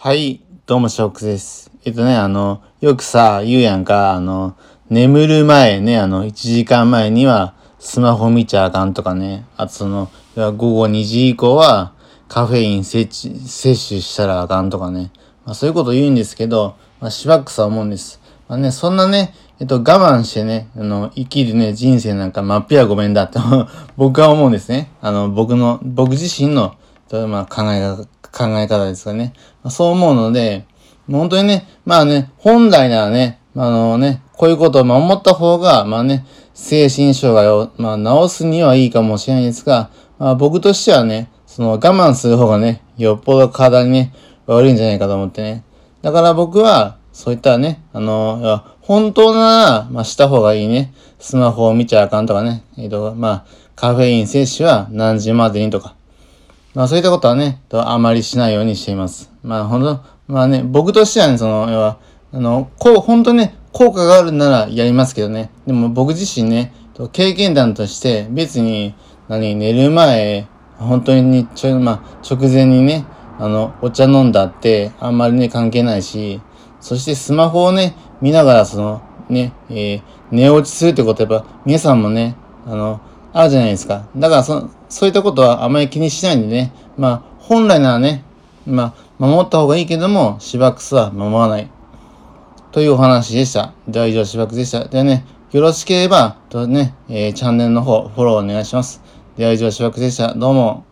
はい、どうも、ショックです。えっとね、あの、よくさ、言うやんか、あの、眠る前ね、あの、1時間前にはスマホ見ちゃあかんとかね、あとその、午後2時以降はカフェイン摂取したらあかんとかね、まあそういうこと言うんですけど、まあしばくさ思うんです。まあね、そんなね、えっと、我慢してね、あの、生きるね、人生なんか真っぴはごめんだって 僕は思うんですね。あの、僕の、僕自身の、まあ、考えが、考え方ですかね。まあ、そう思うので、本当にね、まあね、本来ならね、あ、のね、こういうことを守った方が、まあね、精神障害を、まあ、治すにはいいかもしれないですが、まあ、僕としてはね、その我慢する方がね、よっぽど体にね、悪いんじゃないかと思ってね。だから僕は、そういったね、あの、本当なら、まあ、した方がいいね。スマホを見ちゃあかんとかね。えっと、まあ、カフェイン摂取は何時までにとか。まあそういったことはね、とあまりしないようにしています。まあ本当まあね、僕としてはね、その、要は、あの、こう、本当ね、効果があるならやりますけどね。でも僕自身ね、と経験談として別に、何、寝る前、本当にちょ、まあ直前にね、あの、お茶飲んだってあんまりね、関係ないし、そしてスマホをね、見ながらその、ね、えー寝落ちするってことはやっぱ皆さんもね、あの、あるじゃないですか。だからそ、そういったことはあまり気にしないんでね。まあ、本来ならね、まあ、守った方がいいけども、しばくすは守らない。というお話でした。では以上、しばくでした。ではね、よろしければ、とね、えーチャンネルの方、フォローお願いします。では以上、しばくでした。どうも。